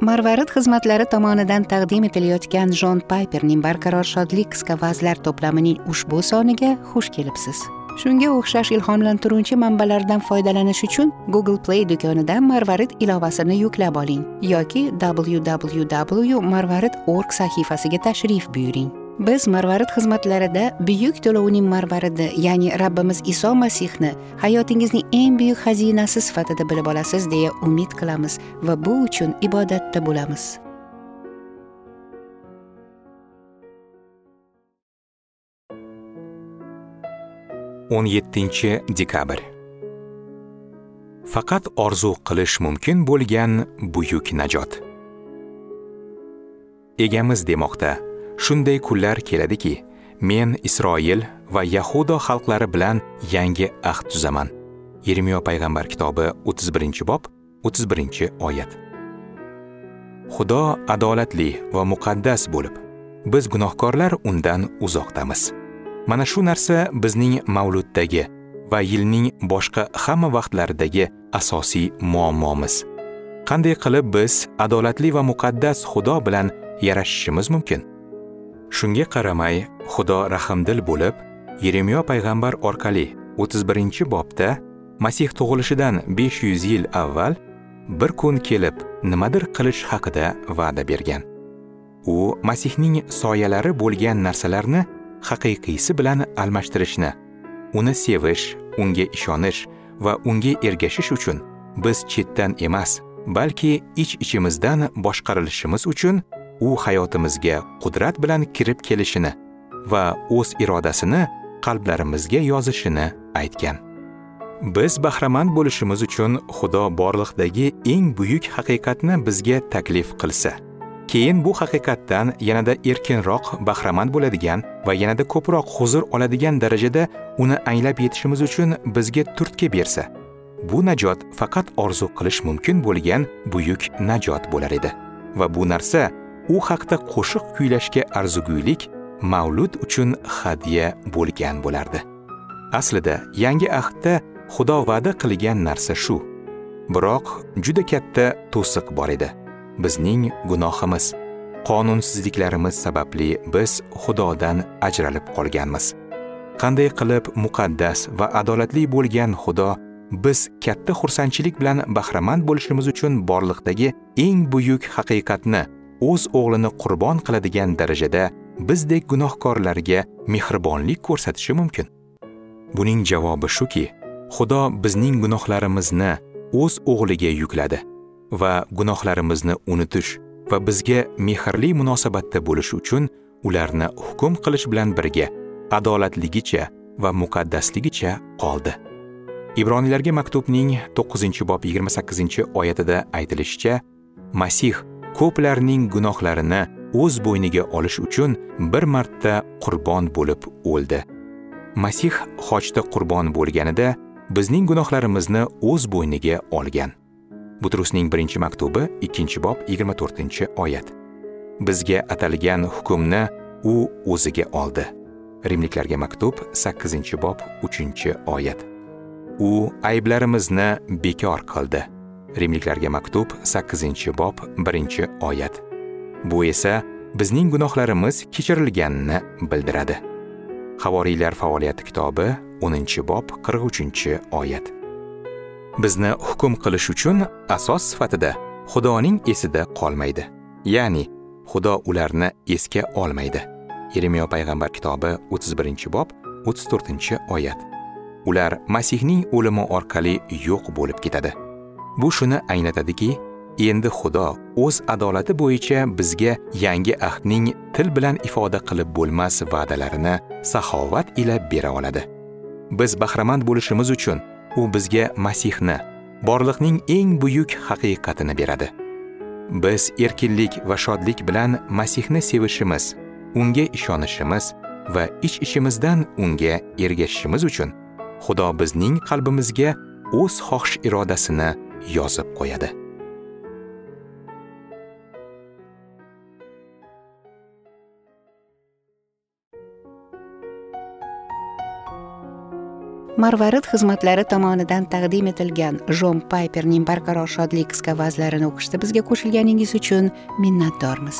marvarid xizmatlari tomonidan taqdim etilayotgan jon payperning barqaror shodlik qisqa vazlar to'plamining ushbu soniga xush kelibsiz. Shunga o'xshash ilhomlantiruvchi manbalardan foydalanish uchun google play do'konidan marvarid ilovasini yuklab oling yoki www marvarid org sahifasiga tashrif buyuring. Biz marvarid xizmatlarida buyuk to'lovning marvaridi ya'ni rabbimiz iso masihni hayotingizning eng buyuk xazinasi sifatida bilib olasiz deya umid qilamiz va bu uchun ibodatda bo'lamiz. O'n yettinchi dekabr. Faqat orzu qilish mumkin bo'lgan buyuk najot. Egamiz demoqda. Shunday kunlar keladiki men isroil va yahudo xalqlari bilan yangi ahd tuzaman. Yermiyo payg'ambar kitobi 31 bob 31 oyat. Xudo adolatli va muqaddas bo'lib biz gunohkorlar undan uzoqdamiz. Mana shu narsa bizning mavluddagi va yilning boshqa hamma vaqtlaridagi asosiy muammomiz. Qanday qilib biz adolatli va muqaddas xudo bilan yarashishimiz mumkin? Shunga qaramay xudo rahmdil bo'lib yeremiyo payg'ambar orqali 31 bobda masih tug'ilishidan 500 yil avval bir kun kelib nimadir qilish haqida va'da bergan. U masihning soyalari bo'lgan narsalarni haqiqiysi bilan almashtirishni uni sevish unga ishonish va unga ergashish uchun biz chetdan emas balki ich ichimizdan boshqarilishimiz uchun u hayotimizga qudrat bilan kirib kelishini va o'z irodasini qalblarimizga yozishini aytgan. Biz bahramand bo'lishimiz uchun xudo borliqdagi eng buyuk haqiqatni bizga taklif qilsa keyin bu haqiqatdan yanada erkinroq bahramand bo'ladigan va yanada ko'proq huzur oladigan darajada uni anglab yetishimiz uchun bizga turtki bersa bu najot faqat orzu qilish mumkin bo'lgan buyuk najot bo'lar edi. Va bu narsa u haqda qo'shiq kuylashga arzigulik mavlud uchun hadya bo'lgan bo'lardi. Aslida yangi ahdda xudo va'da qilgan narsa shu. Biroq juda katta to'siq bor edi. Bizning gunohimiz qonunsizliklarimiz sababli biz xudodan ajralib qolganmiz. Qanday qilib muqaddas va adolatli bo'lgan xudo biz katta xursandchilik bilan bahramand bo'lishimiz uchun borliqdagi eng buyuk haqiqatni o'z o'g'lini qurbon qiladigan darajada bizdek gunohkorlarga mehribonlik ko'rsatishi mumkin. Buning javobi shuki xudo bizning gunohlarimizni o'z o'g'liga yukladi va gunohlarimizni unutish va bizga mehrli munosabatda bo'lish uchun ularni hukm qilish bilan birga adolatligicha va muqaddasligicha qoldi. Ibroniylarga maktubning 9 bob 28 oyatida aytilishicha masih ko'plarning gunohlarini o'z bo'yniga olish uchun bir marta qurbon bo'lib o'ldi. Masih hojda qurbon bo'lganida bizning gunohlarimizni o'z bo'yniga olgan. Butrusning birinchi maktubi ikkinchi bob yigirma to'rtinchi oyat. Bizga atalgan hukmni u o'ziga oldi. Rimliklarga maktub sakkizinchi bob uchinchi oyat. U ayblarimizni bekor qildi. Rimliklarga maktub 8 bob 1 oyat. Bu esa bizning gunohlarimiz kechirilganini bildiradi. Havoriylar faoliyati kitobi o'ninchi bob qirq uchinchi oyat. Bizni hukm qilish uchun asos sifatida xudoning esida qolmaydi. Ya'ni xudo ularni esga olmaydi. Yeremiyo payg'ambar kitobi 31 bob 34 oyat. Ular masihning o'limi orqali yo'q bo'lib ketadi. Bu shuni anglatadiki endi xudo o'z adolati bo'yicha bizga yangi ahdning til bilan ifoda qilib bo'lmas va'dalarini saxovat ila bera oladi. Biz bahramand bo'lishimiz uchun u bizga masihni borliqning eng buyuk haqiqatini beradi. Biz erkinlik va shodlik bilan masihni sevishimiz unga ishonishimiz va ich ichimizdan unga ergashishimiz uchun xudo bizning qalbimizga o'z xohish irodasini yozib qo'yadi. Marvarid xizmatlari tomonidan taqdim etilgan jon payperning barqaror shodlik qisqa vazlarini o'qishda bizga qo'shilganingiz uchun minnatdormiz.